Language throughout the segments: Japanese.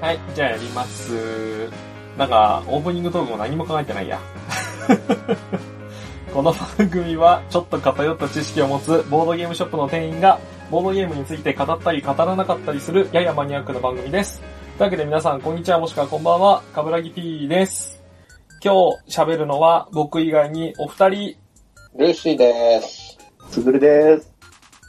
はい、じゃあやります。なんか、オープニングトークも何も考えてないや。この番組は、ちょっと偏った知識を持つボードゲームショップの店員が、ボードゲームについて語ったり語らなかったりする、ややマニアックな番組です。というわけで皆さん、こんにちはもしくはこんばんは、かぶらぎ P です。今日喋るのは、僕以外にお二人、ルーシーです。つぐるです。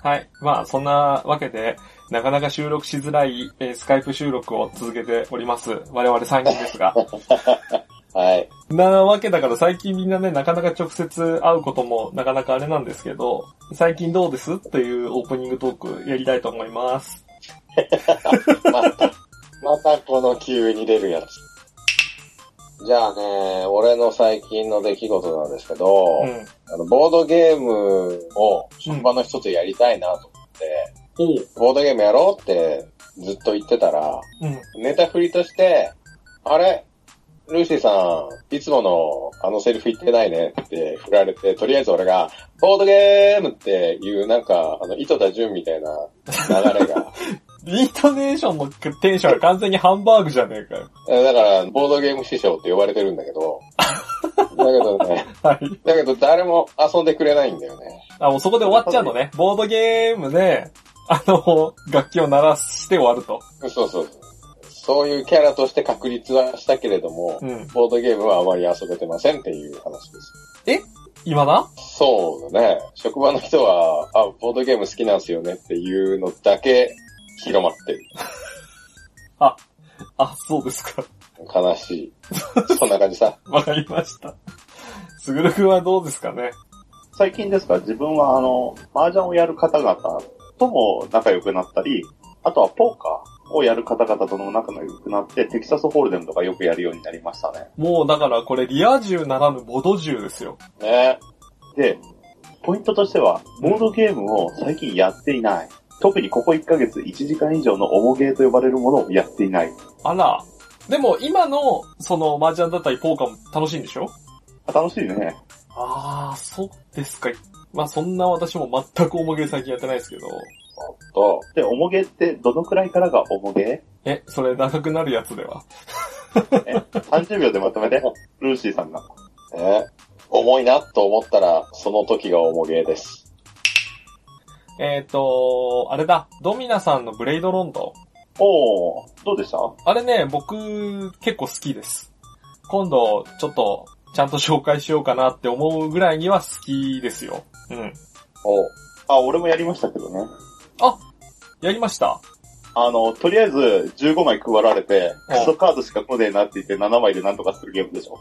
はい。まあ、そんなわけで、なかなか収録しづらい、えースカイプ収録を続けております。我々3人ですが。はい。なわけだから最近みんなね、なかなか直接会うこともなかなかあれなんですけど、最近どうです？っていうオープニングトークやりたいと思います。また、またこの急に出るやつ。じゃあね、俺の最近の出来事なんですけど、うん。あのボードゲームを職場の人とやりたいなと思って、おう。ボードゲームやろうってずっと言ってたら、うん。ネタ振りとして、あれ？ルーシーさん、いつものあのセリフ言ってないねって振られて、とりあえず俺が、ボードゲームっていうなんか、あの、糸田純みたいな流れが、イントネーションのテンションが完全にハンバーグじゃねえかよ。えだから、ボードゲーム師匠って呼ばれてるんだけど、だけどね、はい。だけど誰も遊んでくれないんだよね。あ、もうそこで終わっちゃうのね。ボードゲームで、あの、楽器を鳴らして終わると。そうそう。そういうキャラとして確立はしたけれども、うん。ボードゲームはあまり遊べてませんっていう話です。今なそうだね。職場の人は、あ、ボードゲーム好きなんですよねっていうのだけ広まってる。あ、そうですか。悲しい。そんな感じさ。わかりました。すぐるくんはどうですかね最近ですか？自分はあの、麻雀をやる方々とも仲良くなったり、あとはポーカーをやる方々とも仲良くなって、テキサスホールデムとかよくやるようになりましたね。もうだからこれリア充ならぬボド充ですよ。ね。で、ポイントとしては、ボードゲームを最近やっていない。特にここ1ヶ月1時間以上の重ゲーと呼ばれるものをやっていない。あら。でも今の、その麻雀だったりポーカーも楽しいんでしょ？あ楽しいね。あー、そうですか。まあそんな私も全く重げ最近やってないですけど。と、で、重ゲーってどのくらいからが重ゲえ、それ長くなるやつでは？ーえ ?30 秒でまとめて、ルーシーさんが。ね。重いなと思ったら、その時が重げです。えっ、ー、と、あれだ、ドミナさんのブレイドロンド。おー、どうでした？あれね、僕結構好きです。今度、ちょっと、ちゃんと紹介しようかなって思うぐらいには好きですよ。うん。おあ、俺もやりましたけどね。やりました？あの、とりあえず15枚配られて、うんクソカードしか来ねえなって言って7枚でなんとかするゲームでしょ。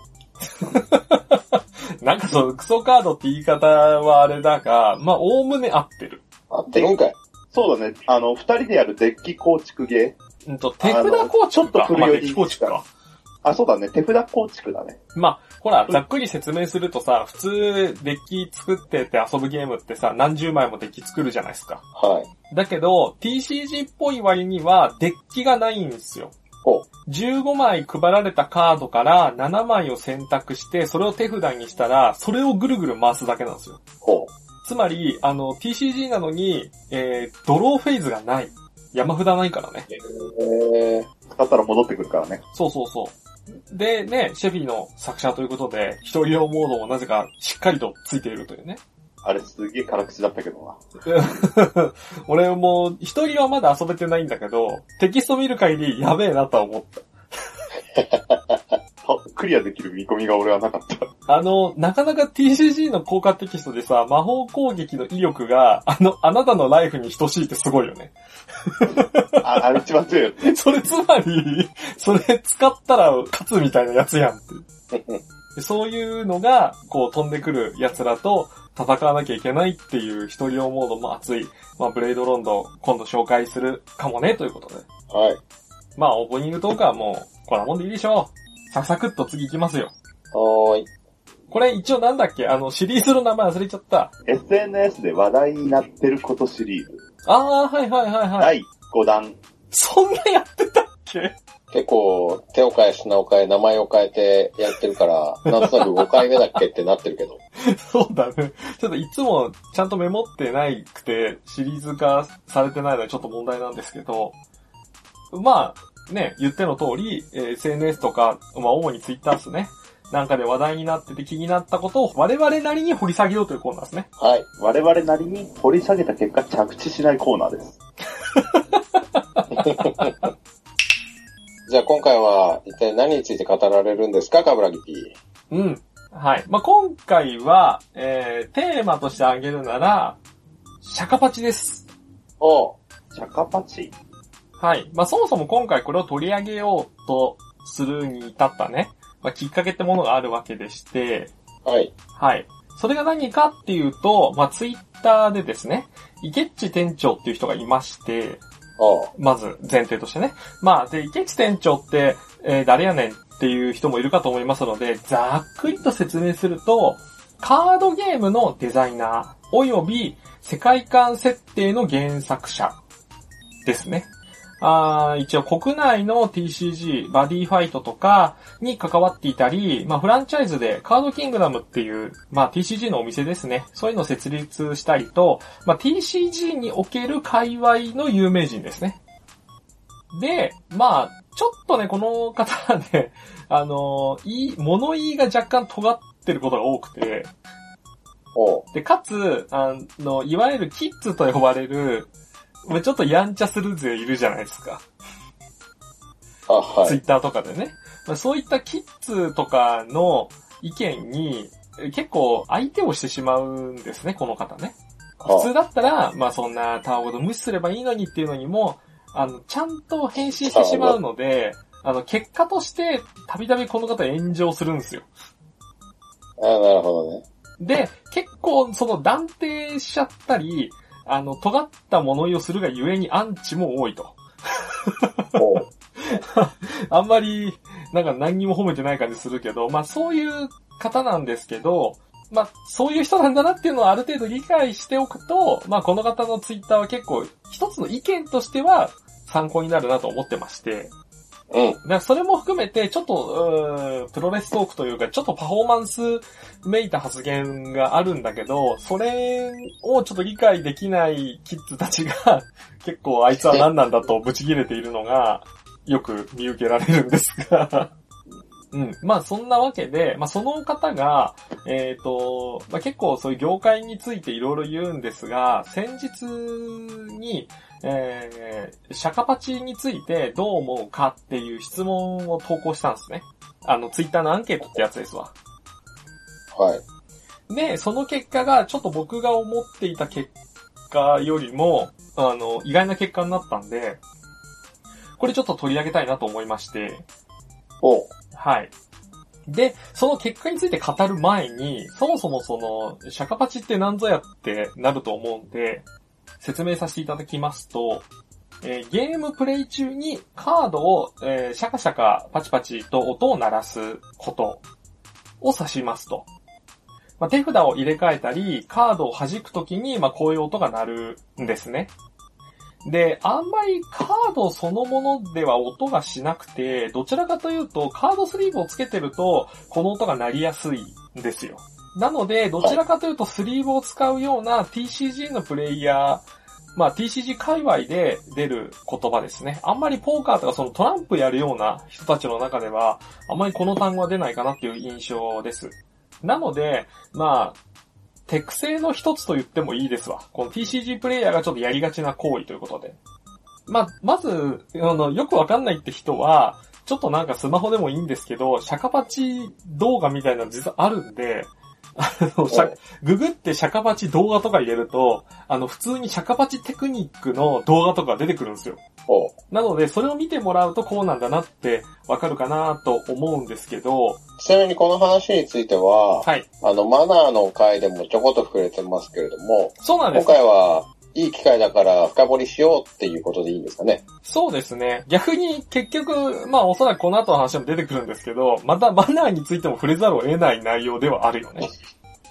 なんかそのクソカードって言い方はあれだが、まあ、おおむね合ってる。あって。そうだね。あの、二人でやるデッキ構築ゲー。うんと、手札構築か。ちょっと古いデッキ構築か。あ、そうだね。手札構築だね。まあ、ほら、ざっくり説明するとさ、普通、デッキ作ってって遊ぶゲームってさ、何十枚もデッキ作るじゃないですか。はい。だけど、TCG っぽい割には、デッキがないんですよ。ほ15枚配られたカードから7枚を選択して、それを手札にしたら、それをぐるぐる回すだけなんですよ。ほつまり、あの、TCG なのに、えー、ドローフェーズがない。山札ないからね。う。えー、使ったら戻ってくるからね。そうそうそう。でね、シェフィの作者ということで、一人用モードもなぜかしっかりとついているというね。あれすげえ辛口だったけどな。俺も、一人はまだ遊べてないんだけど、テキスト見る限りやべえなとは思った。たクリアできる見込みが俺はなかった。あの、なかなか TCG の効果テキストでさ、魔法攻撃の威力が、あの、あなたのライフに等しいってすごいよね。あ、あれ一番強いよね。それつまり、それ使ったら勝つみたいなやつやんって そういうのが、こう飛んでくる奴らと戦わなきゃいけないっていう一人用モードも熱い、まあブレイドロンド今度紹介するかもねということで。はい。まあオープニングトークはもう、こんなもんでいいでしょう。サクサクっと次行きますよ。はーい。これ一応なんだっけ？あの、シリーズの名前忘れちゃった。SNS で話題になってることシリーズ。あー、はいはいはいはい。第5弾。そんなやってたっけ？結構手を変え品を変え名前を変えてやってるから、なんとなく5回目だっけってなってるけど。そうだね。ちょっといつもちゃんとメモってないくて、シリーズ化されてないのはちょっと問題なんですけど、まあ、ね、言っての通り、えー SNS とか、まあ主に Twitter ですね。なんかで話題になってて気になったことを我々なりに掘り下げようというコーナーですね。はい。我々なりに掘り下げた結果着地しないコーナーです。じゃあ今回は一体何について語られるんですか、カブラギピー。うん。はい。まあ、今回は、えー、テーマとして挙げるなら、シャカパチです。おうチャカパチ。はい。まあ、そもそも今回これを取り上げようとするに至ったね、まあ、きっかけってものがあるわけでして、はい。はい。それが何かっていうと、まあ、ツイッターでですね、池っち店長っていう人がいまして、まず前提としてね。まあ、で、池っち店長って、えー誰やねんっていう人もいるかと思いますので、ざっくりと説明すると、カードゲームのデザイナー、および世界観設定の原作者ですね。あー一応国内の TCG、バディファイトとかに関わっていたり、まあフランチャイズでカードキングダムっていう、まあ TCG のお店ですね。そういうのを設立したりと、まあ TCG における界隈の有名人ですね。で、まあ、ちょっとね、この方はね、あのいい、物言いが若干尖ってることが多くて、で、かつ、あの、いわゆるキッズと呼ばれる、まあちょっとやんちゃする勢いるじゃないですか。あ、はい。ツイッターとかでね。まあ、そういったキッズとかの意見に、え結構相手をしてしまうんですね、この方ね。普通だったら、まあそんなタワゴで無視すればいいのにっていうのにも、あの、ちゃんと返信してしまうので、あの、結果として、たびたびこの方炎上するんですよ。あなるほどね。で、結構その断定しちゃったり、あの、尖った物言いをするがゆえにアンチも多いと。あんまり、なんか何にも褒めてない感じするけど、まあそういう方なんですけど、まあそういう人なんだなっていうのをある程度理解しておくと、まあこの方のツイッターは結構一つの意見としては参考になるなと思ってまして、うん。だそれも含めて、ちょっと、プロレストークというか、ちょっとパフォーマンスめいた発言があるんだけど、それをちょっと理解できないキッズたちが、結構あいつは何なんだとブチ切れているのが、よく見受けられるんですが、うん。まあそんなわけで、まあその方が、えっ、と、まあ結構そういう業界についていろいろ言うんですが、先日に、えー、シャカパチについてどう思うかっていう質問を投稿したんですね。あの、ツイッターのアンケートってやつですわ。はい。で、その結果がちょっと僕が思っていた結果よりも、あの、意外な結果になったんで、これちょっと取り上げたいなと思いまして、おうはい。で、その結果について語る前に、そもそもその、シャカパチって何ぞやってなると思うんで、説明させていただきますと、えーゲームプレイ中にカードを、えーシャカシャカパチパチと音を鳴らすことを指しますと。まあ、手札を入れ替えたり、カードを弾くときに、まあ、こういう音が鳴るんですね。で、あんまりカードそのものでは音がしなくて、どちらかというと、カードスリーブをつけてると、この音が鳴りやすいんですよ。なので、どちらかというと、スリーブを使うような TCG のプレイヤー、まあ TCG 界隈で出る言葉ですね。あんまりポーカーとかそのトランプやるような人たちの中では、あんまりこの単語は出ないかなっていう印象です。なので、まあ、テク性の一つと言ってもいいですわ。この TCG プレイヤーがちょっとやりがちな行為ということで。まあ、まず、あの、よくわかんないって人は、ちょっとなんかスマホでもいいんですけど、シャカパチ動画みたいなの実はあるんで、あの、シャググってシャカパチ動画とか入れると、あの、普通にシャカパチテクニックの動画とか出てくるんですよ。なので、それを見てもらうとこうなんだなってわかるかなと思うんですけど、ちなみにこの話については、はい。あの、マナーの回でもちょこっと触れてますけれども、今そうなんです。回はいい機会だから深掘りしようっていうことでいいんですかね。そうですね。逆に結局、まあおそらくこの後の話も出てくるんですけど、またマナーについても触れざるを得ない内容ではあるよね。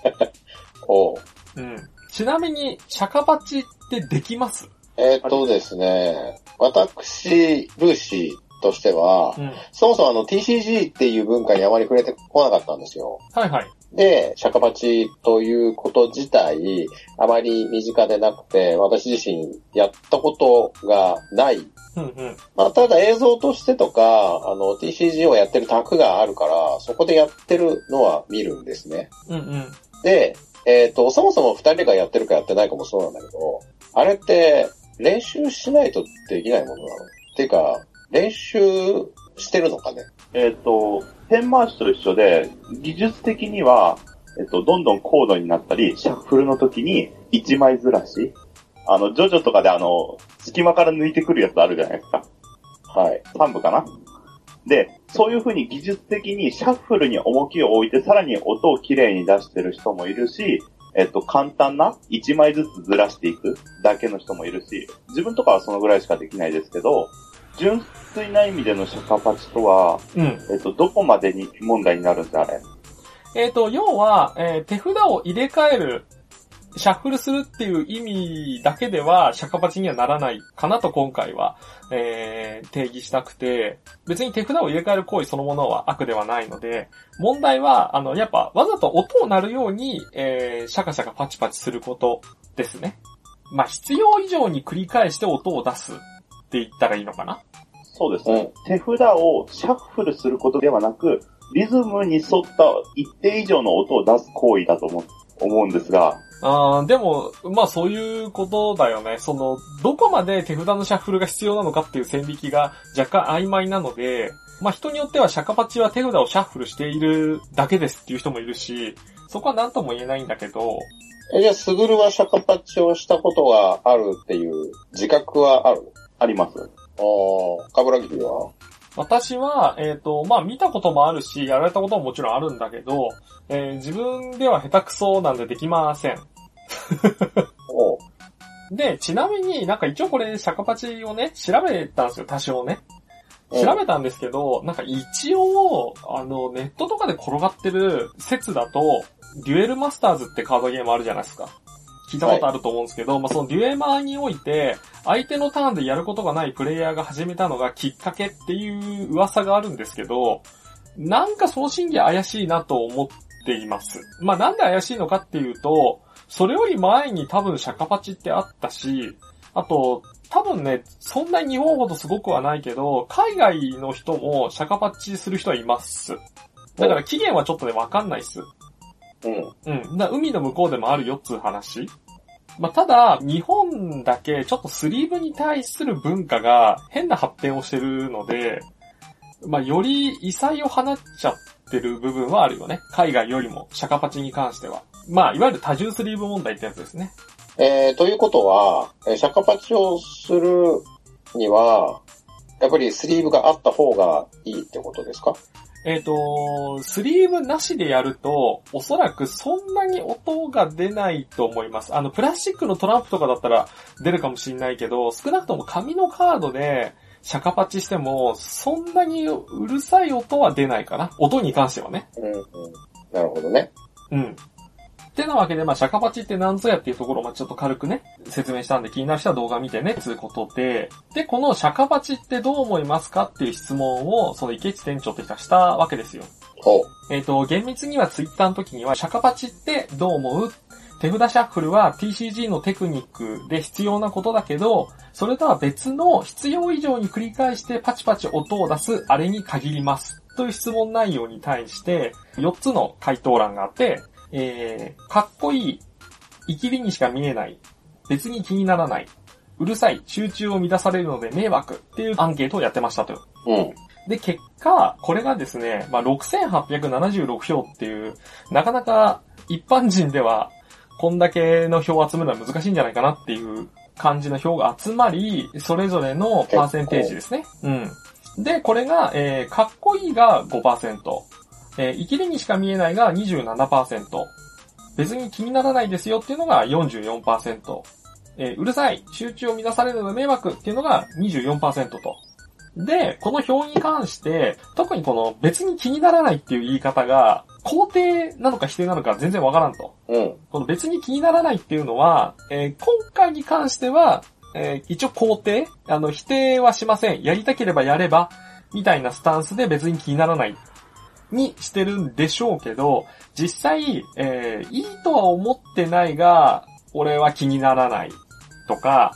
おううん。ちなみに、シャカパチってできます？えーっとですね、私、ルーシーとしては、うん。そもそもあの TCG っていう文化にあまり触れてこなかったんですよ。はいはい。で、シャカパチということ自体、あまり身近でなくて、私自身やったことがない。うんうん。まあ、ただ映像としてとか、あの TCG をやってる卓があるから、そこでやってるのは見るんですね。うんうん。で、えっ、と、そもそも二人がやってるかやってないかもそうなんだけど、あれって練習しないとできないものなの？っていうか、練習してるのかね？えっ、と、ペン回しと一緒で、技術的には、えっ、と、どんどん高度になったり、シャッフルの時に1枚ずらし、あの、ジョジョとかであの、隙間から抜いてくるやつあるじゃないですか。はい。3部かなで、そういう風に技術的にシャッフルに重きを置いて、さらに音をきれいに出してる人もいるし、えっと、簡単な1枚ずつずらしていくだけの人もいるし、自分とかはそのぐらいしかできないですけど、純粋な意味でのシャカパチとは、うん。えっと、どこまでに問題になるんだ、あれ？えっ、と、要は、えー手札を入れ替える、シャッフルするっていう意味だけでは、シャカパチにはならないかなと今回は、えー定義したくて、別に手札を入れ替える行為そのものは悪ではないので、問題は、あの、やっぱ、わざと音を鳴るように、えーシャカシャカパチパチすることですね。まあ、必要以上に繰り返して音を出すって言ったらいいのかな？そうですね。うん。手札をシャッフルすることではなく、リズムに沿った一定以上の音を出す行為だと思う思うんですが、あーでも、まあそういうことだよね。その、どこまで手札のシャッフルが必要なのかっていう線引きが若干曖昧なので、まあ人によってはシャカパチは手札をシャッフルしているだけですっていう人もいるし、そこは何とも言えないんだけど、えじゃあ、スグルはシャカパチをしたことがあるっていう自覚はある？あります。のああ、カブラギリは？私は、えっ、と、まあ見たこともあるし、やられたことももちろんあるんだけど、えー自分では下手くそなんでできません。で、ちなみになんか一応これ、シャカパチをね、調べたんですよ、多少ね。うん調べたんですけど、なんか一応、あの、ネットとかで転がってる説だと、デュエルマスターズってカードゲームあるじゃないですか。聞いたことあると思うんですけど、まあそのデュエマーにおいて、相手のターンでやることがないプレイヤーが始めたのがきっかけっていう噂があるんですけど、なんか送信機怪しいなと思っています。まあなんで怪しいのかっていうと、それより前に多分シャカパチってあったし、あと、多分ね、そんなに日本ほどすごくはないけど、海外の人もシャカパチする人はいます。だから期限はちょっとね、わかんないっす。うん。うん。だから海の向こうでもあるよっつう話。まあ、ただ、日本だけちょっとスリーブに対する文化が変な発展をしてるので、まあ、より異彩を放っちゃってる部分はあるよね。海外よりも、シャカパチに関しては。まあ、いわゆる多重スリーブ問題ってやつですね。えー、ということは、シャカパチをするには、やっぱりスリーブがあった方がいいってことですか？えっ、と、スリーブなしでやると、おそらくそんなに音が出ないと思います。あの、プラスチックのトランプとかだったら出るかもしれないけど、少なくとも紙のカードで、シャカパチしても、そんなにうるさい音は出ないかな。音に関してはね。うん、うん。なるほどね。うん。ってなわけで、まあ、シャカパチって何ぞやっていうところを、まあ、ちょっと軽くね、説明したんで気になる人は動画見てね、つうことで、で、このシャカパチってどう思いますかっていう質問を、その池内店長って人はしたわけですよ。ほう。えっ、と、厳密にはツイッターの時には、シャカパチってどう思う手札シャッフルは TCG のテクニックで必要なことだけど、それとは別の必要以上に繰り返してパチパチ音を出すあれに限ります。という質問内容に対して、4つの回答欄があって、えー、かっこいい、生きりにしか見えない、別に気にならない、うるさい、集中を乱されるので迷惑っていうアンケートをやってましたと。うん。で、結果、これがですね、まあ、6876票っていう、なかなか一般人では、こんだけの票を集めるのは難しいんじゃないかなっていう感じの票が集まり、それぞれのパーセンテージですね。うん。で、これが、えー、かっこいいが5%、えー、生きりにしか見えないが27%、別に気にならないですよっていうのが44%、えーうるさい、集中を乱されるので迷惑っていうのが24%と。で、この表に関して、特にこの別に気にならないっていう言い方が、肯定なのか否定なのか全然わからんと。うん。この別に気にならないっていうのは、えー今回に関しては、えー一応肯定あの、否定はしません。やりたければやれば、みたいなスタンスで別に気にならないにしてるんでしょうけど、実際、えー、いいとは思ってないが、俺は気にならないとか、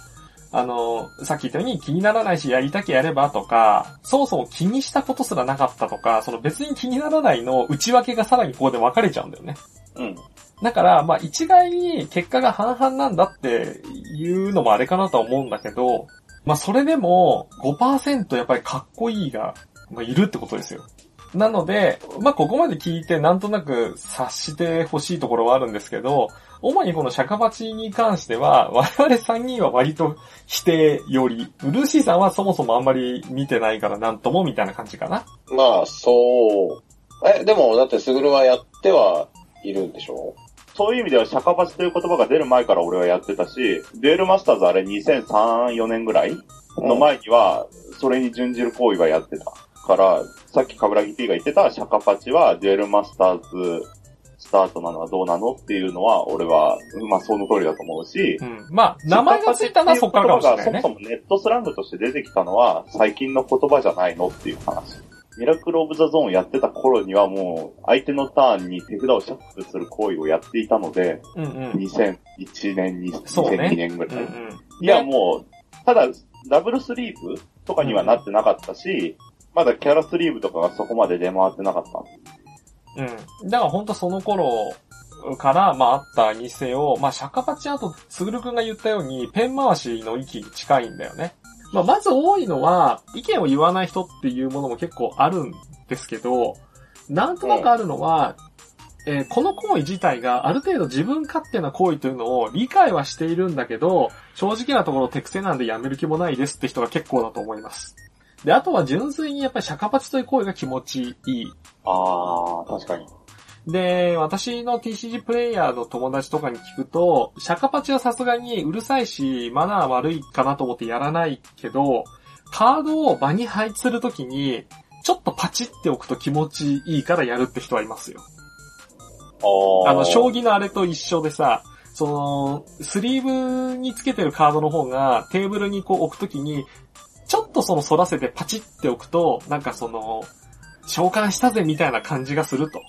あの、さっき言ったように気にならないしやりたきゃやればとか、そもそも気にしたことすらなかったとか、その別に気にならないの内訳がさらにここで分かれちゃうんだよね。うん。だから、まあ一概に結果が半々なんだっていうのもあれかなとは思うんだけど、まあそれでも5%やっぱりかっこいいが、まあ、いるってことですよ。なので、まあここまで聞いてなんとなく察してほしいところはあるんですけど、主にこのシャカパチに関しては、我々3人は割と否定より、ルーシーさんはそもそもあんまり見てないからなんともみたいな感じかな。まあ、そう。え、でも、だって、スグルはやってはいるんでしょ？そういう意味では、シャカパチという言葉が出る前から俺はやってたし、デュエルマスターズあれ2003、4年ぐらいの前には、それに準じる行為はやってた。から、さっきカブラギ P が言ってたシャカパチはデュエルマスターズスタートなのはどうなのっていうのは、俺は、まあその通りだと思うし、うん。まあ、名前がついたのはそっからかもしれないねそ。もそもネットスラングとして出てきたのは最近の言葉じゃないのっていう話。ミラクルオブザゾーンやってた頃にはもう相手のターンに手札をシャッフルする行為をやっていたので、うんうん。2001年に、そうね2002年ぐらい。うんうん。いやもう、ただダブルスリーブとかにはなってなかったし、まだキャラスリーブとかがそこまで出回ってなかった。うん。だからほんとその頃から、まああったにせよ、まあシャカパチあと、すぐるくんが言ったように、ペン回しの域に近いんだよね。まあまず多いのは、意見を言わない人っていうものも結構あるんですけど、なんとなくあるのは、えーこの行為自体がある程度自分勝手な行為というのを理解はしているんだけど、正直なところ手癖なんでやめる気もないですって人が結構だと思います。で、あとは純粋にやっぱりシャカパチという行為が気持ちいい。あー、確かに。で、私の TCG プレイヤーの友達とかに聞くと、シャカパチはさすがにうるさいし、マナー悪いかなと思ってやらないけど、カードを場に配置するときに、ちょっとパチっておくと気持ちいいからやるって人はいますよ。あの、将棋のあれと一緒でさ、その、スリーブにつけてるカードの方がテーブルにこう置くときに、ちょっとその反らせてパチって置くと、なんかその、召喚したぜみたいな感じがすると。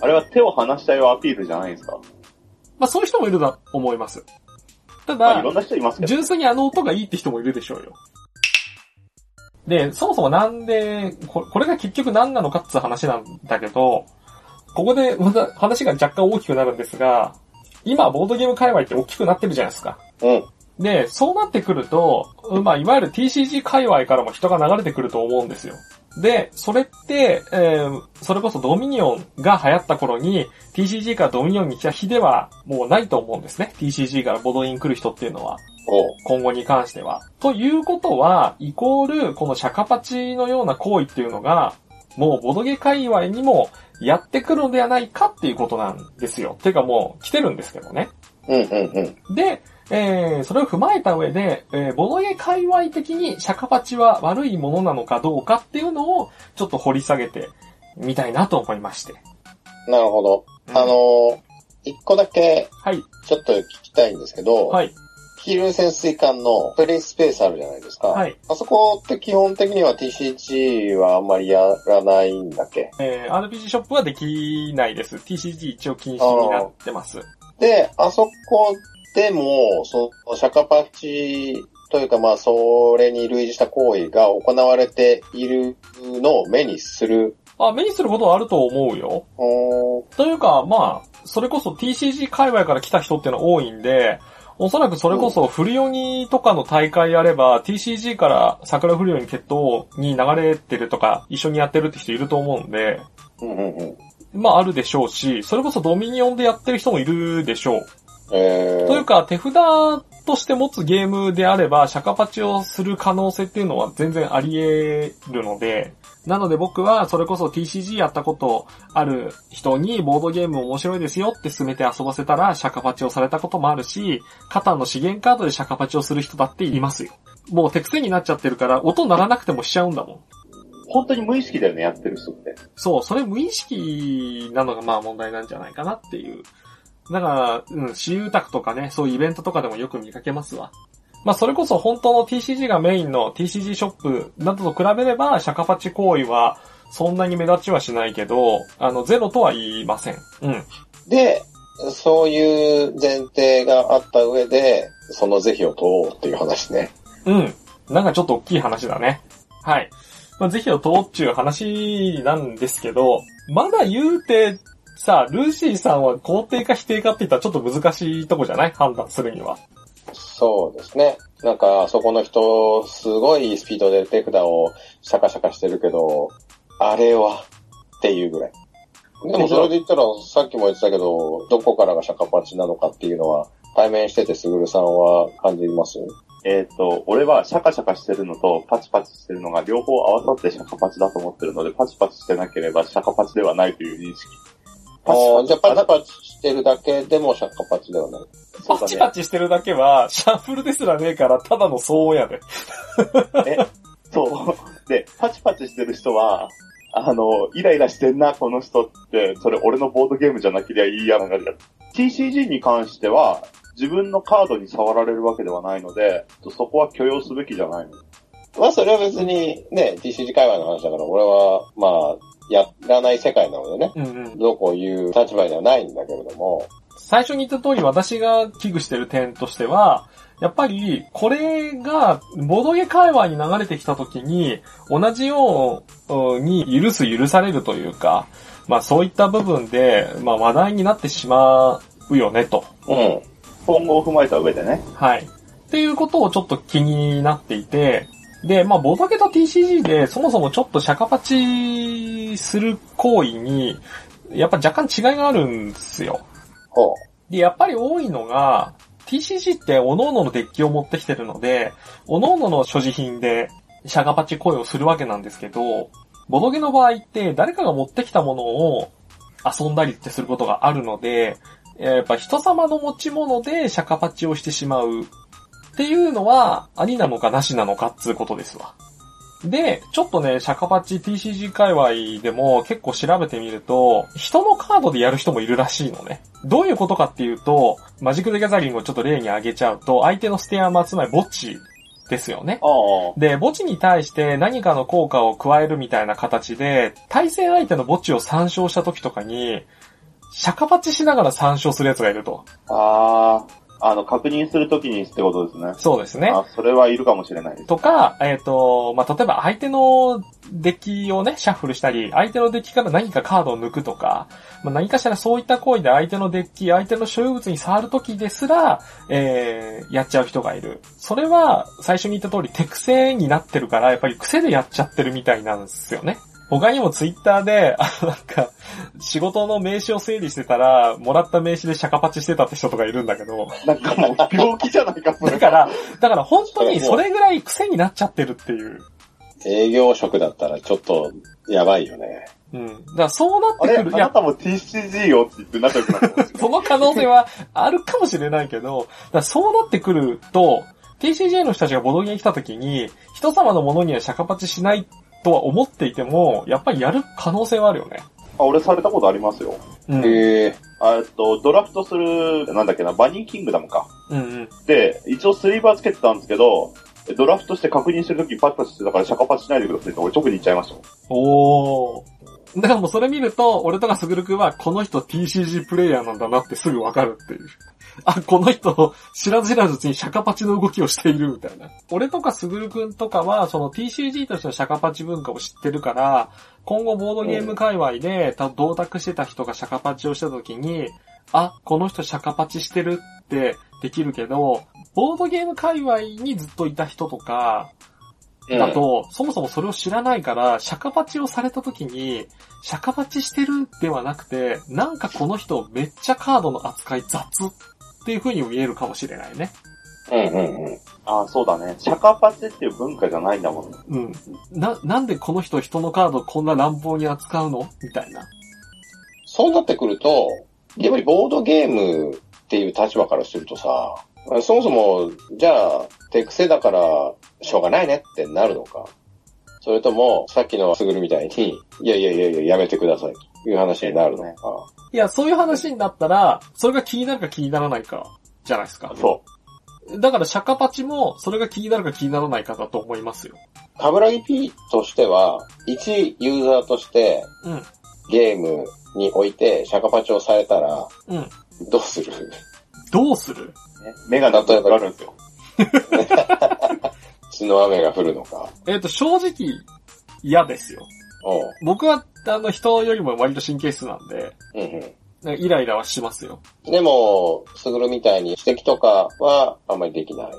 あれは手を離したよアピールじゃないですか？まあそういう人もいると思います。ただまあいろん、な人いますけど。純粋にあの音がいいって人もいるでしょうよ。で、そもそもなんで、ここれが結局何なのかっていう話なんだけど、ここでまた話が若干大きくなるんですが、今、ボードゲーム界隈って大きくなってるじゃないですか。うん。で、そうなってくると、まあ、いわゆる TCG 界隈からも人が流れてくると思うんですよ。で、それって、えーそれこそドミニオンが流行った頃に、TCG からドミニオンに来た日ではもうないと思うんですね。TCG からボードイン来る人っていうのは。今後に関しては。ということは、イコール、このシャカパチのような行為っていうのが、もうボドゲ界隈にもやってくるのではないかっていうことなんですよ。てかもう来てるんですけどね。うんうんうん。で、えー、それを踏まえた上で、えー、ボドゲ界隈的にシャカパチは悪いものなのかどうかっていうのをちょっと掘り下げてみたいなと思いまして。なるほど。うんあのー、一個だけはい、ちょっと聞きたいんですけど、はい、ヒール潜水艦のプレイスペースあるじゃないですか。はい。あそこって基本的には TCG はあんまりやらないんだっけ？えー、RPG ショップはできないです。TCG 一応禁止になってます。で、あそこでも、その、シャカパチというかまあ、それに類似した行為が行われているのを目にする。あ、目にすることはあると思うよ。というか、まあ、それこそ TCG 界隈から来た人っていうのは多いんで、おそらくそれこそフリオニとかの大会やれば、TCG から桜フリオニ決闘に流れてるとか、一緒にやってるって人いると思うんで、うんうんうん。まああるでしょうし、それこそドミニオンでやってる人もいるでしょう。えー、というか、手札として持つゲームであれば、シャカパチをする可能性っていうのは全然あり得るので、なので僕はそれこそ TCG やったことある人にボードゲーム面白いですよって勧めて遊ばせたらシャカパチをされたこともあるし、カタンの資源カードでシャカパチをする人だっていますよ。もう手癖になっちゃってるから音鳴らなくてもしちゃうんだもん。本当に無意識だよね、やってる人って。そう、それ無意識なのがまあ問題なんじゃないかなっていう。だから、うん、私有宅とかね、そういうイベントとかでもよく見かけますわ。まあそれこそ本当の TCG がメインの TCG ショップなどと比べれば、シャカパチ行為はそんなに目立ちはしないけど、あの、ゼロとは言いません。うん。で、そういう前提があった上で、その是非を問おうっていう話ね。うん。なんかちょっと大きい話だね。はい。まあ、ぜひを問おうっていう話なんですけど、まだ言うて、さあ、ルーシーさんは肯定か否定かって言ったらちょっと難しいとこじゃない？判断するには。そうですね。なんか、そこの人、すごいスピードで手札をシャカシャカしてるけど、あれはっていうぐらい。でもそれで言ったら、さっきも言ってたけど、どこからがシャカパチなのかっていうのは、対面しててすぐるさんは感じます？えっ、と、俺はシャカシャカしてるのとパチパチしてるのが両方合わさってシャカパチだと思ってるので、パチパチしてなければシャカパチではないという認識。ああ、じゃあパチパチしてるだけでもシャカパチではない。パチパチしてるだけは、シャッフルですらねえから、ただの騒音やで。え、そう。で、パチパチしてる人は、あの、イライラしてんな、この人って、それ俺のボードゲームじゃなけりゃいいや、なんか TCG に関しては、自分のカードに触られるわけではないので、そこは許容すべきじゃないの。まあそれは別にね、TCG 界隈の話だから、俺は、まあ、やらない世界なのでね、うんうん。どうこういう立場にはないんだけれども、最初に言った通り私が危惧してる点としては、やっぱり、これが、ボドゲ界隈に流れてきた時に、同じように許す許されるというか、まあそういった部分で、まあ話題になってしまうよねと。うん。今後を踏まえた上でね。はい。っていうことをちょっと気になっていて、で、まあ、ボドゲと TCG で、そもそもちょっとシャカパチする行為に、やっぱ若干違いがあるんですよ。ほで、やっぱり多いのが、TCG って各々のデッキを持ってきてるので、各々の所持品でシャカパチ行為をするわけなんですけど、ボドゲの場合って誰かが持ってきたものを遊んだりってすることがあるので、やっぱ人様の持ち物でシャカパチをしてしまうっていうのは、ありなのかなしなのかっつうことですわ。で、ちょっとね、シャカパチ TCG 界隈でも結構調べてみると、人のカードでやる人もいるらしいのね。どういうことかっていうと、マジック・デ・ギャザリングをちょっと例に挙げちゃうと、相手のステアマ、つまり墓地ですよね。で、墓地に対して何かの効果を加えるみたいな形で、対戦相手の墓地を参照した時とかに、シャカパチしながら参照する奴がいると。ああ、あの、確認するときにってことですね。そうですね。あ、それはいるかもしれないです。とか、えっ、と、まあ、例えば相手のデッキをね、シャッフルしたり、相手のデッキから何かカードを抜くとか、まあ、何かしらそういった行為で相手のデッキ、相手の所有物に触るときですら、えー、やっちゃう人がいる。それは、最初に言った通り手癖になってるから、やっぱり癖でやっちゃってるみたいなんですよね。他にもツイッターで、あの、なんか、仕事の名刺を整理してたら、もらった名刺でシャカパチしてたって人とかいるんだけど、なんかもう病気じゃないか、それ。だから、だから本当にそれぐらい癖になっちゃってるっていう。う。営業職だったらちょっと、やばいよね。うん。だからそうなってくる。いや、なたも TCG よって言って仲良くなってますその可能性はあるかもしれないけど、だそうなってくると、TCJ の人たちがボドゲに来た時に、人様のものにはシャカパチしないとは思っていても、やっぱりやる可能性はあるよね。あ、俺されたことありますよ。うん。へえ。あえっと、ドラフトする、なんだっけな、バニーキングダムか。うんうん。で、一応スリーバーつけてたんですけど、ドラフトして確認してるときパチパチしてたからシャカパチしないでくださいって俺直に言っちゃいましたよ。おー。だからもうそれ見ると、俺とかすぐるくんは、この人 TCG プレイヤーなんだなってすぐわかるっていう。あ、この人、知らず知らずうちにシャカパチの動きをしているみたいな。俺とかすぐるくんとかは、その TCG としてのシャカパチ文化を知ってるから、今後ボードゲーム界隈で、た同卓してた人がシャカパチをした時に、あ、この人シャカパチしてるってできるけど、ボードゲーム界隈にずっといた人とか、だと、そもそもそれを知らないから、シャカパチをされた時に、シャカパチしてるではなくて、なんかこの人めっちゃカードの扱い雑っていう風に見えるかもしれないね。うんうんうん。あそうだね。シャカパチっていう文化じゃないんだもんね。うん。な、なんでこの人人のカードこんな乱暴に扱うの？みたいな。そうなってくると、やっぱりボードゲームっていう立場からするとさ、そもそも、じゃあ、手癖だから、しょうがないねってなるのか。それとも、さっきのすぐるみたいに、いやいやいやいや、やめてくださいという話になるのか。いや、そういう話になったら、それが気になるか気にならないか、じゃないですか。そだからシャカパチも、それが気になるか気にならないかだと思いますよ。カブラギ P としては、一ユーザーとしてうん。ゲームにおいてシャカパチをされたら、うん。どうする？どうする？ねメガネとかあるんですよ。血の雨が降るのか。えっ、と、正直、嫌ですよ。僕は、あの、人よりも割と神経質なんで、うんうん。イライラはしますよ。でも、すぐるみたいに指摘とかはあんまりできない。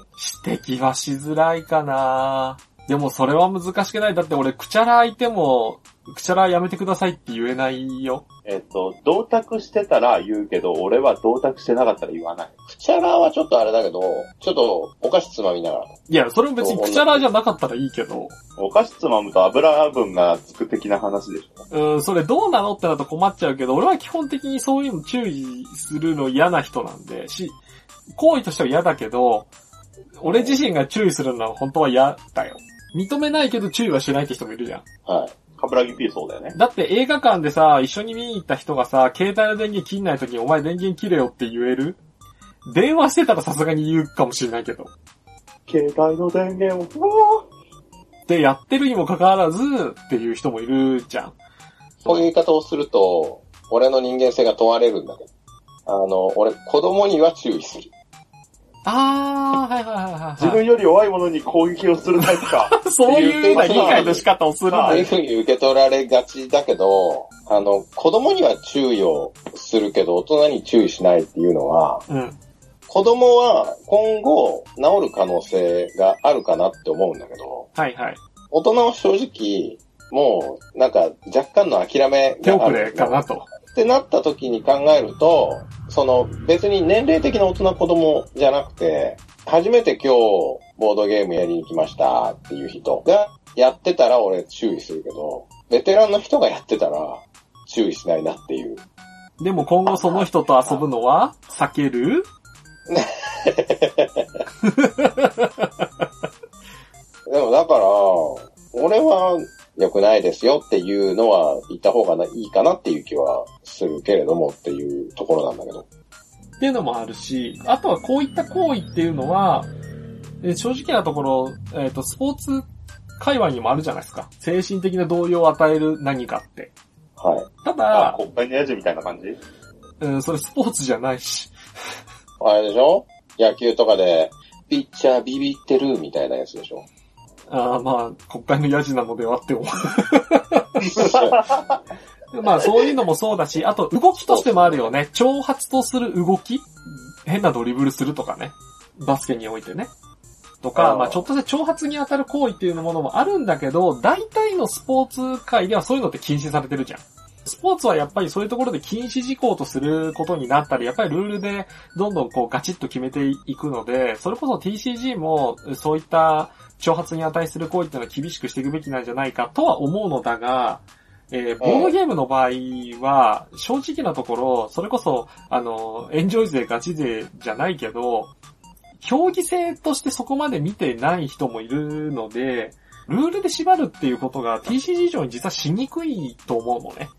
指摘はしづらいかなでもそれは難しくない。だって俺、くちゃら相手も、くちゃらやめてくださいって言えないよ。えっと、同卓してたら言うけど、俺は同卓してなかったら言わない。くちゃらはちょっとあれだけど、ちょっとお菓子つまみながら。いや、それも別にくちゃらじゃなかったらいいけど、お菓子つまむと油分がつく的な話でしょ。うん、それどうなのってなると困っちゃうけど、俺は基本的にそういうの注意するの嫌な人なんで、し、行為としては嫌だけど、俺自身が注意するのは本当は嫌だよ。認めないけど注意はしないって人もいるじゃん。はい。カブラギ P そうだよね。だって映画館でさ、一緒に見に行った人がさ、携帯の電源切んない時にお前電源切れよって言える？電話してたらさすがに言うかもしれないけど。携帯の電源を、うわで、やってるにもかかわらずっていう人もいるじゃん。こういう言い方をすると、俺の人間性が問われるんだけど。あの、俺、子供には注意する。あー、はいはいはいはい、はい。自分より弱いものに攻撃をするタイプか。そういうような理解の仕方をするんそう。いうふうに受け取られがちだけど、あの、子供には注意をするけど、大人に注意しないっていうのは、うん。子供は今後治る可能性があるかなって思うんだけど、はいはい。大人は正直、もう、なんか若干の諦め手遅がある。れかなと。ってなった時に考えると、その別に年齢的な大人子供じゃなくて、初めて今日ボードゲームやりに来ましたっていう人がやってたら俺注意するけど、ベテランの人がやってたら注意しないなっていう。でも今後その人と遊ぶのは避ける？でもだから、俺は良くないですよっていうのは言った方がいいかなっていう気はするけれどもっていうところなんだけど。っていうのもあるし、あとはこういった行為っていうのは、えー正直なところ、えっ、と、スポーツ界隈にもあるじゃないですか。精神的な動揺を与える何かって。はい。たあだ、国会のやじみたいな感じ？うん、それスポーツじゃないし。あれでしょ？野球とかで、ピッチャービビってるみたいなやつでしょ？ああまあ、国会のヤジなのではって思う。まあ、そういうのもそうだし、あと動きとしてもあるよね。挑発とする動き変なドリブルするとかね。バスケにおいてね。とか、あーまあちょっとした挑発に当たる行為っていうものもあるんだけど、大体のスポーツ界ではそういうのって禁止されてるじゃん。スポーツはやっぱりそういうところで禁止事項とすることになったり、やっぱりルールでどんどんこうガチッと決めていくので、それこそ TCG もそういった挑発に値する行為っていうのは厳しくしていくべきなんじゃないかとは思うのだが、えーボードゲームの場合は、正直なところ、それこそ、あの、エンジョイ勢、ガチ勢じゃないけど、競技性としてそこまで見てない人もいるので、ルールで縛るっていうことが TCG 以上に実はしにくいと思うのね。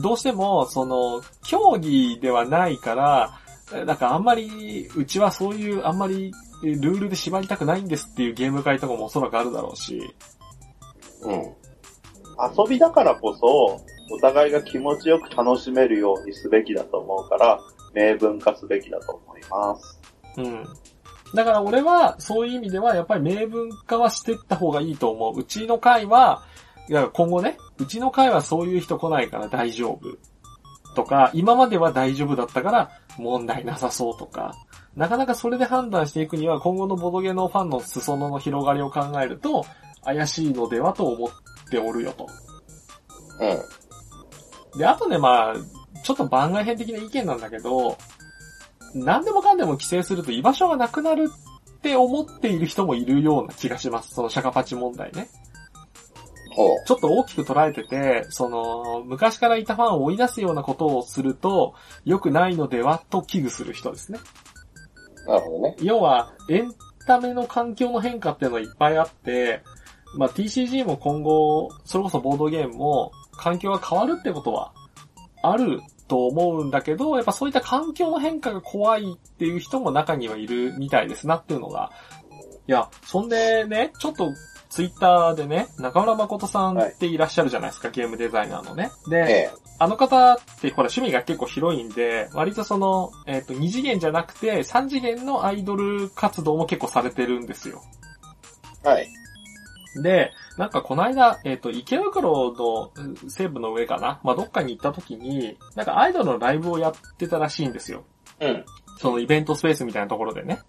どうしても、その、競技ではないから、なんかあんまり、うちはそういう、あんまり、ルールで縛りたくないんですっていうゲーム会とかもおそらくあるだろうし、うん。遊びだからこそ、お互いが気持ちよく楽しめるようにすべきだと思うから、明文化すべきだと思います。うん。だから俺は、そういう意味では、やっぱり明文化はしていった方がいいと思う。うちの会は、いや今後ね、うちの会はそういう人来ないから大丈夫。とか、今までは大丈夫だったから問題なさそうとか、なかなかそれで判断していくには今後のボドゲのファンの裾野の広がりを考えると、怪しいのではと思っておるよと。うん。で、あとね、まあ、ちょっと番外編的な意見なんだけど、何でもかんでも規制すると居場所がなくなるって思っている人もいるような気がします。そのシャカパチ問題ね。ちょっと大きく捉えてて、その、昔からいたファンを追い出すようなことをすると、良くないのではと危惧する人ですね。なるほどね。要は、エンタメの環境の変化っていうのはいっぱいあって、まあ TCG も今後、それこそボードゲームも、環境が変わるってことは、あると思うんだけど、やっぱそういった環境の変化が怖いっていう人も中にはいるみたいですなっていうのが。いや、そんでね、ちょっとツイッターでね、中村誠さんっていらっしゃるじゃないですか、ゲームデザイナーのね。で、ええ。あの方ってほら趣味が結構広いんで、割とその、えっ、と、2次元じゃなくて3次元のアイドル活動も結構されてるんですよ。はい。で、なんかこの間、えっ、と、池袋のうん西部の上かな？まあ、どっかに行った時に、なんかアイドルのライブをやってたらしいんですよ。うん。そのイベントスペースみたいなところでね。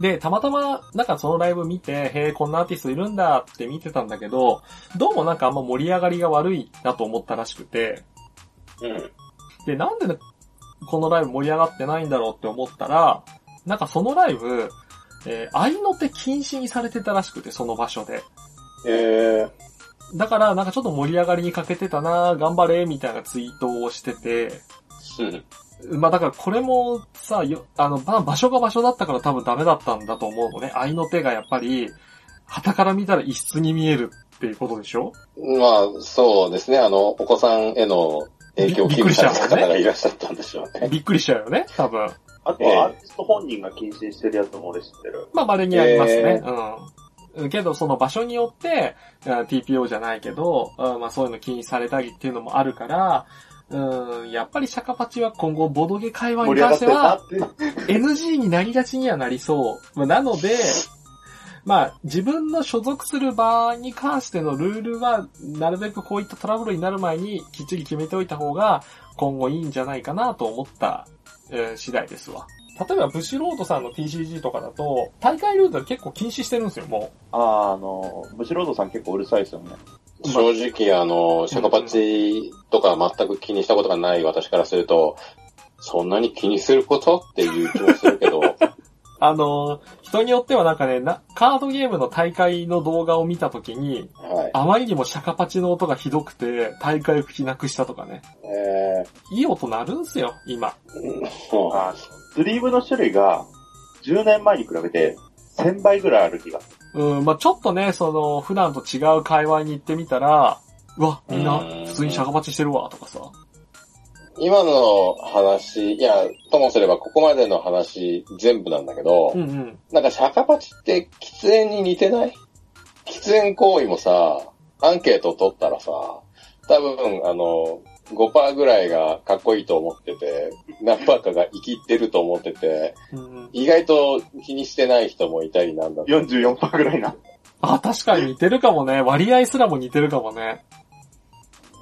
で、たまたま、なんかそのライブ見て、へえ、こんなアーティストいるんだって見てたんだけど、どうもなんかあんま盛り上がりが悪いなと思ったらしくて、うん。で、なんでねこのライブ盛り上がってないんだろうって思ったら、なんかそのライブ、えー、愛の手禁止にされてたらしくて、その場所で。ええ。だから、なんかちょっと盛り上がりに欠けてたな頑張れ、みたいなツイートをしてて、うん。まあだからこれもさ、よ、あの、まあ場所が場所だったから多分ダメだったんだと思うのね。愛の手がやっぱり、旗から見たら異質に見えるっていうことでしょ？まあ、そうですね。あの、お子さんへの影響を危惧された方がいらっしゃったんでしょうね。びっくりしちゃうよね、多分。あとはアーティスト本人が禁止してるやつも俺知ってる。まあ稀にありますね。えうん。けど、その場所によって、あ TPO じゃないけど、うんまあそういうの禁止されたりっていうのもあるから、うん、やっぱりシャカパチは今後ボドゲ会話に関してては。NG になりがちにはなりそう。まあなので、まあ自分の所属する場に関してのルールは、なるべくこういったトラブルになる前にきっちり決めておいた方が今後いいんじゃないかなと思った、えー次第ですわ。例えばブシロードさんの TCG とかだと、大会ルールは結構禁止してるんですよ、もああ、あの、ブシロードさん結構うるさいですよね。正直、あの、シャカパチとか全く気にしたことがない私からすると、そんなに気にすることっていう気もするけど、う。あのー人によってはなんかねな、カードゲームの大会の動画を見たときに、はい。あまりにもシャカパチの音がひどくて、大会吹きなくしたとかね。えいい音鳴るんすよ、今。スリーブの種類が10年前に比べて1000倍ぐらいある気がする。うん、まあちょっとね、その、普段と違う会話に行ってみたら、うわ、みんなうん普通にシャカパチしてるわ、とかさ。今の話、いや、ともすればここまでの話全部なんだけど、うんうん。なんかシャカパチって喫煙に似てない？喫煙行為もさ、アンケート取ったらさ、多分、あの、5%ぐらいがかっこいいと思ってて、何パーかが生きってると思ってて、意外と気にしてない人もいたりなんだと44%ぐらいな。あ、確かに似てるかもね。割合すらも似てるかもね。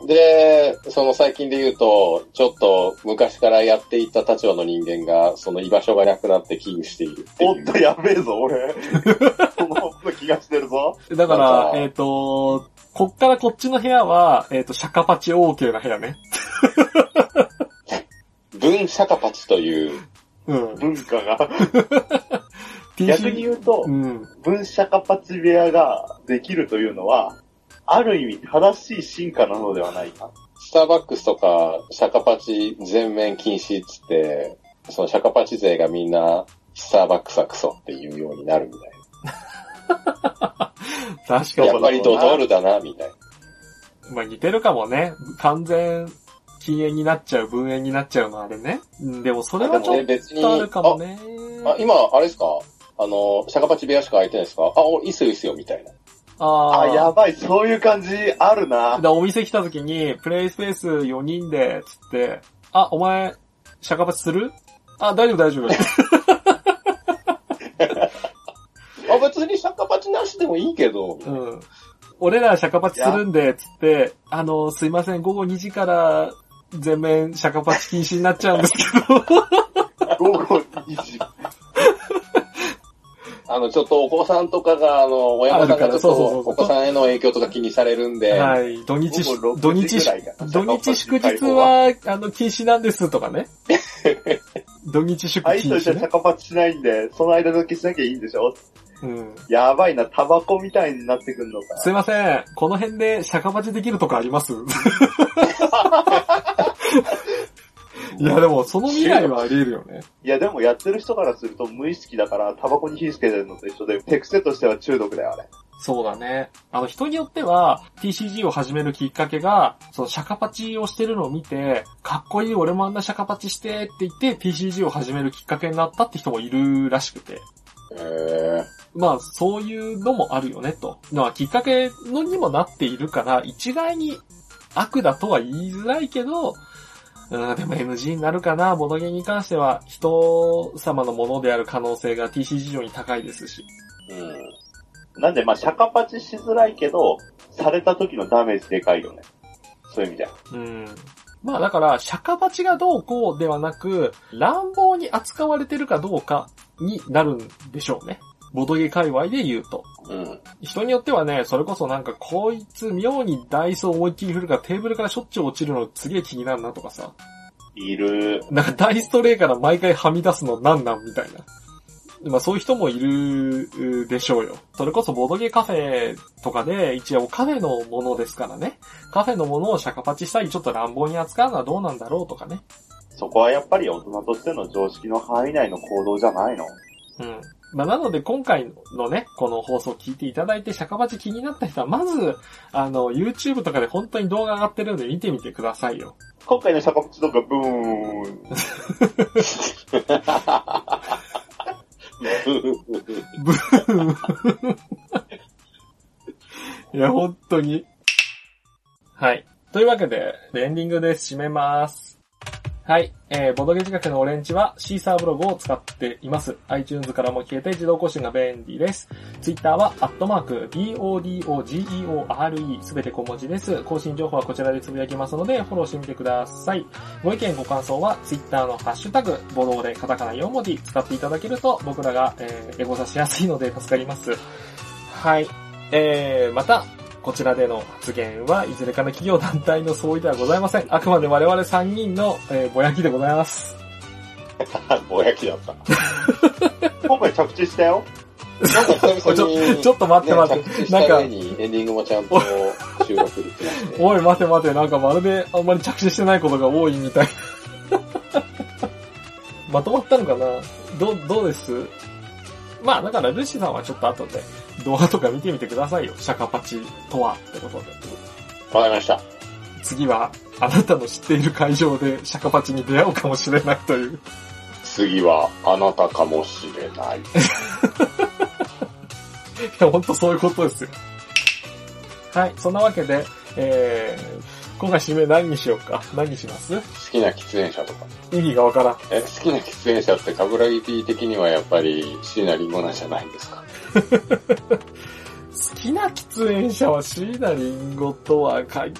で、その最近で言うと、ちょっと昔からやっていた立場の人間が、その居場所がなくなって危惧している。おっとやべえぞ、俺。その気がしてるぞ。だかなんか、らえっ、と、こっからこっちの部屋は、えっ、と、シャカパチ OK な部屋ね。分シャカパチという、うん。文化が。TC 逆に言うとう、ん。分社カパチ部屋ができるというのは、ある意味正しい進化なのではないか。スターバックスとか、シャカパチ全面禁止っつって、そのシャカパチ勢がみんな、スターバックスはクソっていうようになるみたいな。確かにやっぱりドトールだな、みたいな。まあ似てるかもね。完全禁煙になっちゃう、分煙になっちゃうのあれね。うんでもそれはちょっで別に、とあるかもね。あ、あ今、あれですか？あの、シャカパチ部屋しか空いてないですか？あ、お、いいっすよ、いいっすよ、みたいな。ああ、やばばい、そういう感じあるな。だお店来た時に、プレイスペース4人で、つって、あ、お前、シャカパチする？あ、大丈夫大丈夫。あ、別にシャカパチなしでもいいけど、うん。俺らシャカパチするんで、つって、あの、すいません、午後2時から全面シャカパチ禁止になっちゃうんですけど。午後2時。あの、ちょっとお子さんとかが、あの、親御さんがちょっそうそうそうそうとお子さんへの影響とか気にされるんで、はい。土日土6時日土日祝日は、あの、禁止なんですとかね。土日祝あいつ禁止ね。とじゃシャカパチしないんで、その間だけしなきゃいいんでしょ？うん。やばいな、タバコみたいになってくんのか。すいません。この辺でシャカパチできるとこあります？いや、でも、その未来はあり得るよね。いや、でもやってる人からすると無意識だから、タバコに火つけてるのと一緒で、手癖としては中毒だよ、あれ。そうだね。あの、人によっては、TCG を始めるきっかけが、その、シャカパチをしてるのを見て、かっこいい、俺もあんなシャカパチしてって言って、TCG を始めるきっかけになったって人もいるらしくて。へえ。まあ、そういうのもあるよね、と。まあ、きっかけのにもなっているから、一概に悪だとは言いづらいけど、うん、でも NG になるかな、ボドゲに関しては人様のものである可能性が TCG 上に高いですし。うん。なんで、まあ、シャカパチしづらいけど、された時のダメージでかいよね。そういう意味じゃ。うん。まあだから、釈迦鉢がどうこうではなく、乱暴に扱われてるかどうかになるんでしょうね。ボドゲ界隈で言うと。うん。人によってはね、それこそなんかこいつ妙にダイスを思いっきり振るからテーブルからしょっちゅう落ちるのすげえ気になるなとかさ。いる。なんかダイストレイから毎回はみ出すのなんなんみたいな。まあそういう人もいるでしょうよ。それこそボドゲカフェとかで一応カフェのものですからね。カフェのものをシャカパチしたりちょっと乱暴に扱うのはどうなんだろうとかね。そこはやっぱり大人としての常識の範囲内の行動じゃないの？うん。まあ、なので今回のね、この放送を聞いていただいて、シャカバチ気になった人は、まず、あの、YouTube とかで本当に動画上がってるんで見てみてくださいよ。今回のシャカパチとかブーン。ブ ーいや、本当に。はい。というわけで、エンディングで。締めます。はい。えー、ボドゲ仕掛けのオレンジはシーサーブログを使っています。iTunes からも消えて自動更新が便利です。Twitter は、アットマーク、BODOGEORE、すべて小文字です。更新情報はこちらでつぶやきますので、フォローしてみてください。ご意見ご感想は、Twitter のハッシュタグ、ボドでカタカナ4文字使っていただけると、僕らが、えー、エゴさしやすいので助かります。はい。えー、また、こちらでの発言はいずれかの企業団体の相違ではございません。あくまで我々3人の、えーぼやきでございます。ぼやきだった。今回着地したよ。なんか久々に、ちょっと待って待ってね着地した上にエンディングもちゃんと収録できまして。おい待て待て、なんかまるであんまり着地してないことが多いみたい。まとまったのかな？どう、どうです？まあだからルシさんはちょっと後で動画とか見てみてくださいよ。シャカパチとはってことで。わかりました。次はあなたの知っている会場でシャカパチに出会うかもしれないという。次はあなたかもしれない。いや、ほんとそういうことですよ。はい、そんなわけで、えー、今回締め何にしようか。何にします？好きな喫煙者とか。意味がわからん。え、好きな喫煙者ってカブラギ P 的にはやっぱり椎名林檎なんじゃないんですか？好きな喫煙者は椎名林檎とは限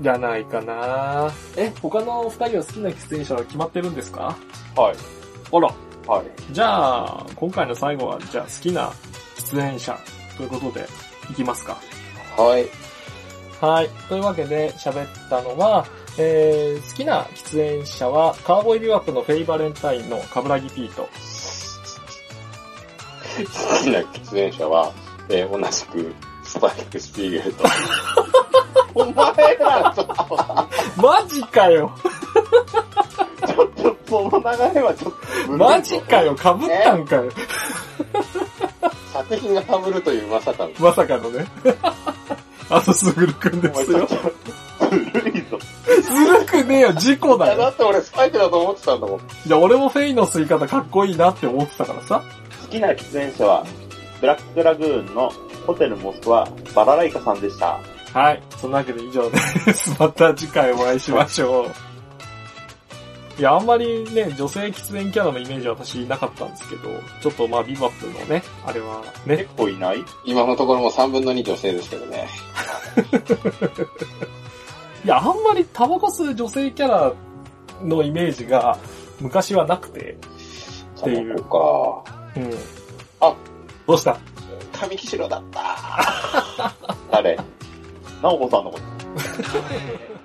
じゃないかなえ、他の二人は好きな喫煙者は決まってるんですか？はい。あら。はい。じゃあ、今回の最後は、じゃあ好きな喫煙者ということで、いきますか。はい。はい。というわけで喋ったのは、えー、好きな喫煙者は、カーボーイビューアップのフェイバレンタインのカブラギピート。好きな喫煙者は、えー同じく、スパイク・スピーゲルと。お前ら、ちょっマジかよと、ちょっと、その流れはちょっと、マジかよ被ったんかよ作品が被るというまさかの。まさかのね。あとすぐるくんですよずるいぞ。ずるくねえよ、事故いや、だだよ。って俺スパイクだと思ってたんだもん。いや、俺もフェイの吸い方かっこいいなって思ってたからさ。好きな喫煙者は、ブラックラグーンのホテルモスクワ、バラライカさんでした。はい。そんなわけで以上です。また次回お会いしましょう。いや、あんまりね、女性喫煙キャラのイメージは私なかったんですけど、ちょっとまあ、ビバップのね、あれはね、結構いない？今のところも3分の2女性ですけどね。いや、あんまりタバコ吸う女性キャラのイメージが昔はなくて、っていうタバコうん。あ、どうした？か。髪木白だった。あれ。ナオコさんのこと。